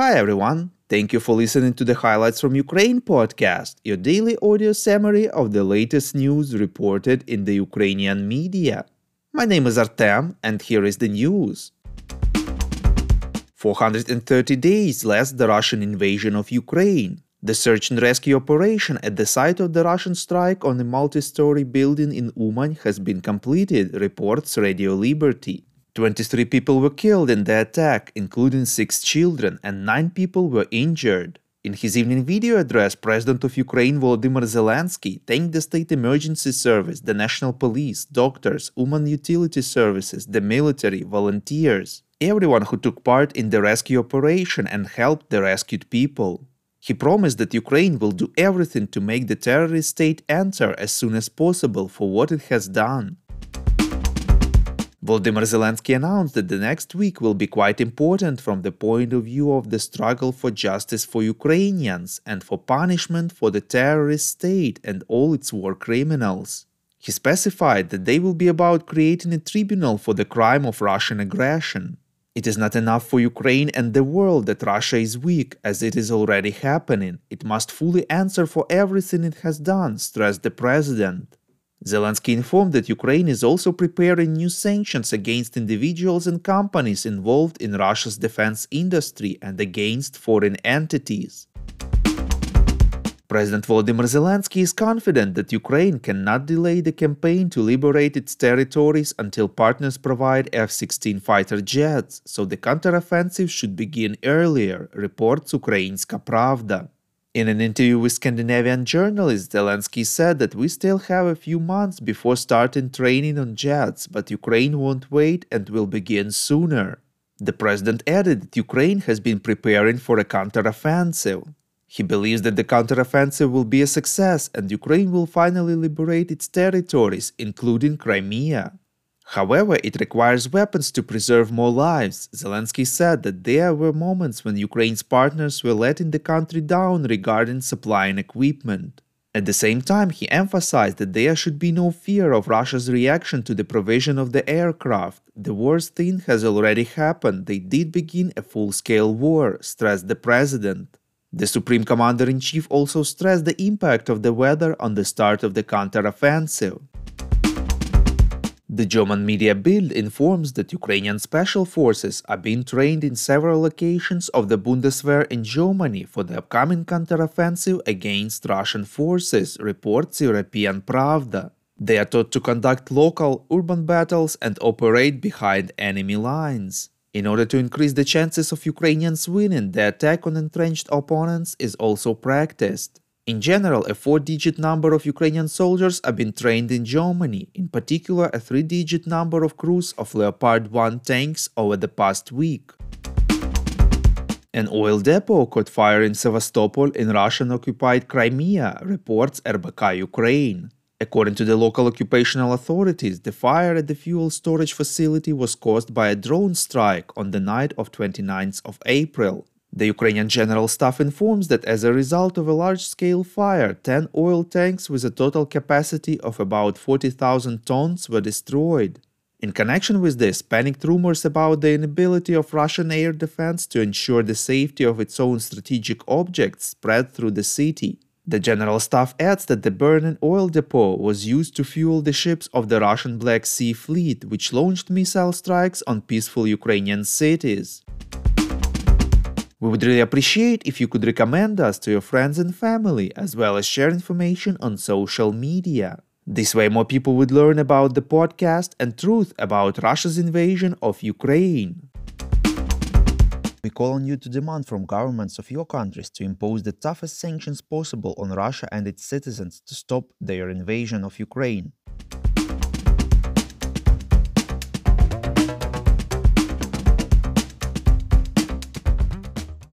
Hi everyone. Thank you for listening to the Highlights from Ukraine podcast, your daily audio summary of the latest news reported in the Ukrainian media. My name is Artem, and here is the news. 430 days less the Russian invasion of Ukraine. The search and rescue operation at the site of the Russian strike on a multi story building in Uman has been completed, reports Radio Liberty. 23 people were killed in the attack, including 6 children, and 9 people were injured. In his evening video address, President of Ukraine Volodymyr Zelensky thanked the State Emergency Service, the National Police, doctors, human Utility Services, the military, volunteers, everyone who took part in the rescue operation and helped the rescued people. He promised that Ukraine will do everything to make the terrorist state answer as soon as possible for what it has done. Volodymyr Zelensky announced that the next week will be quite important from the point of view of the struggle for justice for Ukrainians and for punishment for the terrorist state and all its war criminals. He specified that they will be about creating a tribunal for the crime of Russian aggression. It is not enough for Ukraine and the world that Russia is weak, as it is already happening. It must fully answer for everything it has done, stressed the president. Zelensky informed that Ukraine is also preparing new sanctions against individuals and companies involved in Russia's defense industry and against foreign entities. President Volodymyr Zelensky is confident that Ukraine cannot delay the campaign to liberate its territories until partners provide F 16 fighter jets, so the counteroffensive should begin earlier, reports Ukrainska Pravda. In an interview with Scandinavian journalist, Zelensky said that we still have a few months before starting training on jets, but Ukraine won't wait and will begin sooner. The president added that Ukraine has been preparing for a counteroffensive. He believes that the counteroffensive will be a success and Ukraine will finally liberate its territories, including Crimea. However, it requires weapons to preserve more lives. Zelensky said that there were moments when Ukraine's partners were letting the country down regarding supply and equipment. At the same time, he emphasized that there should be no fear of Russia's reaction to the provision of the aircraft. The worst thing has already happened. They did begin a full scale war, stressed the president. The Supreme Commander in Chief also stressed the impact of the weather on the start of the counteroffensive. The German media Bild informs that Ukrainian special forces are being trained in several locations of the Bundeswehr in Germany for the upcoming counteroffensive against Russian forces, reports European Pravda. They are taught to conduct local urban battles and operate behind enemy lines. In order to increase the chances of Ukrainians winning, the attack on entrenched opponents is also practiced. In general, a four digit number of Ukrainian soldiers have been trained in Germany, in particular, a three digit number of crews of Leopard 1 tanks over the past week. An oil depot caught fire in Sevastopol in Russian occupied Crimea, reports RBK Ukraine. According to the local occupational authorities, the fire at the fuel storage facility was caused by a drone strike on the night of 29th of April. The Ukrainian General Staff informs that as a result of a large-scale fire, 10 oil tanks with a total capacity of about 40,000 tons were destroyed. In connection with this, panicked rumors about the inability of Russian air defense to ensure the safety of its own strategic objects spread through the city. The General Staff adds that the burning oil depot was used to fuel the ships of the Russian Black Sea Fleet, which launched missile strikes on peaceful Ukrainian cities. We would really appreciate if you could recommend us to your friends and family, as well as share information on social media. This way, more people would learn about the podcast and truth about Russia's invasion of Ukraine. We call on you to demand from governments of your countries to impose the toughest sanctions possible on Russia and its citizens to stop their invasion of Ukraine.